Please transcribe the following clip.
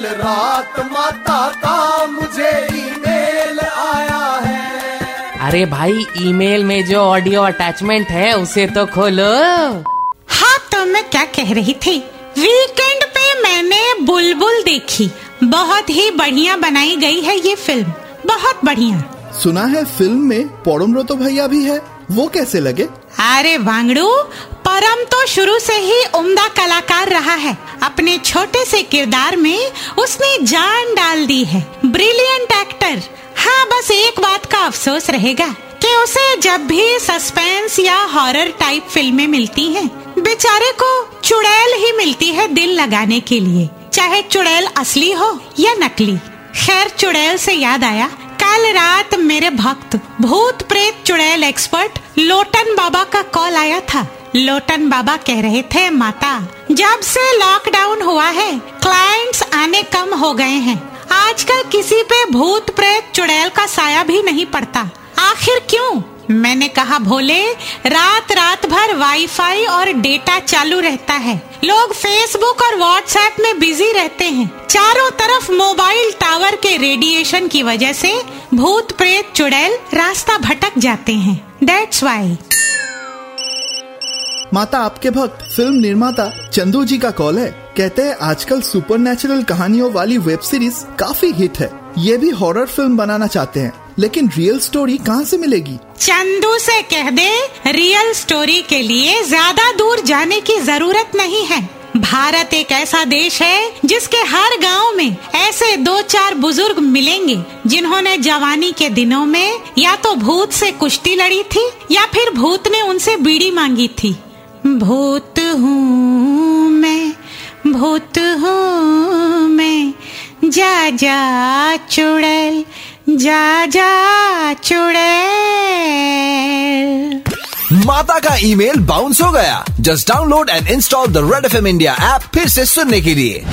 कल रात माता का मुझे ईमेल आया है। अरे भाई ईमेल में जो ऑडियो अटैचमेंट है उसे तो खोलो। हाँ तो मैं क्या कह रही थी? वीकेंड पे मैंने बुलबुल देखी। बहुत ही बढ़िया बनाई गई है ये फ़िल्म बहुत बढ़िया। सुना है फ़िल्म में पौड़मरतो भैया भी है। वो कैसे लगे? अरे वांगड़ू परम तो शुरू से ही उम्दा कलाकार रहा है। अपने छोटे से किरदार में उसने जान डाल दी है। ब्रिलियंट एक्टर हाँ बस एक बात का अफसोस रहेगा कि उसे जब भी सस्पेंस या हॉरर टाइप फ़िल्में मिलती हैं, बेचारे को चुड़ैल ही मिलती है दिल लगाने के लिए चाहे चुड़ैल असली हो या नकली। खैर चुड़ैल से याद आया कल रात मेरे भक्त भूत प्रेत चुड़ैल एक्सपर्ट लोटन बाबा का कॉल आया था। लोटन बाबा कह रहे थे, माता, जब से लॉकडाउन हुआ है क्लाइंट्स आने कम हो गए हैं। आजकल किसी पे भूत प्रेत चुड़ैल का साया भी नहीं पड़ता। आखिर क्यों? मैंने कहा, भोले रात रात भर वाईफाई और डेटा चालू रहता है। लोग फेसबुक और व्हाट्सएप में बिज़ी रहते हैं। चारों तरफ़ मोबाइल टावर के रेडिएशन की वजह से भूत प्रेत चुड़ैल रास्ता भटक जाते हैं। डेट्स वाई माता आपके भक्त फ़िल्म निर्माता चंदू जी का कॉल है। कहते हैं, आजकल सुपर कहानियों वाली वेब सीरीज़ काफ़ी हिट है। ये भी हॉरर फ़िल्म बनाना चाहते हैं। लेकिन रियल स्टोरी कहाँ से मिलेगी? चंदू से कह दे रियल स्टोरी के लिए ज़्यादा दूर जाने की ज़रूरत नहीं है। भारत एक ऐसा देश है जिसके हर गाँव में ऐसे दो चार बुज़ुर्ग मिलेंगे, जिन्होंने जवानी के दिनों में या तो भूत से कुश्ती लड़ी थी या फिर भूत ने उनसे बीड़ी मांगी थी। भूत हूँ मैं, भूत हूँ मैं। जा जा, चुड़ैल, जा जा, चुड़ैल। माता का ईमेल बाउंस हो गया। Just download and install the red F M India app फिर से सुनने के लिए।